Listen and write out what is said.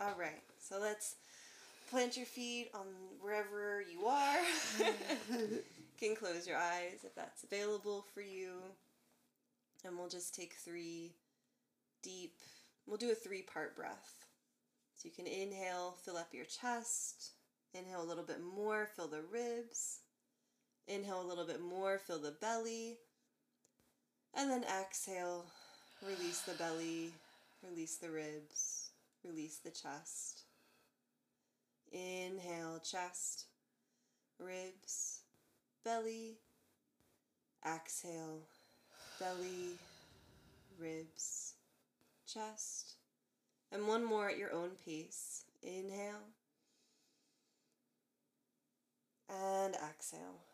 All right, so let's plant your feet on wherever you are. can close your eyes if that's available for you. And we'll just take three deep, we'll do a three part breath. So you can inhale, fill up your chest. Inhale a little bit more, fill the ribs. Inhale a little bit more, fill the belly. And then exhale, release the belly, release the ribs, release the chest. Inhale, chest, ribs, belly. Exhale, belly, ribs, chest. And one more at your own pace. Inhale. And exhale.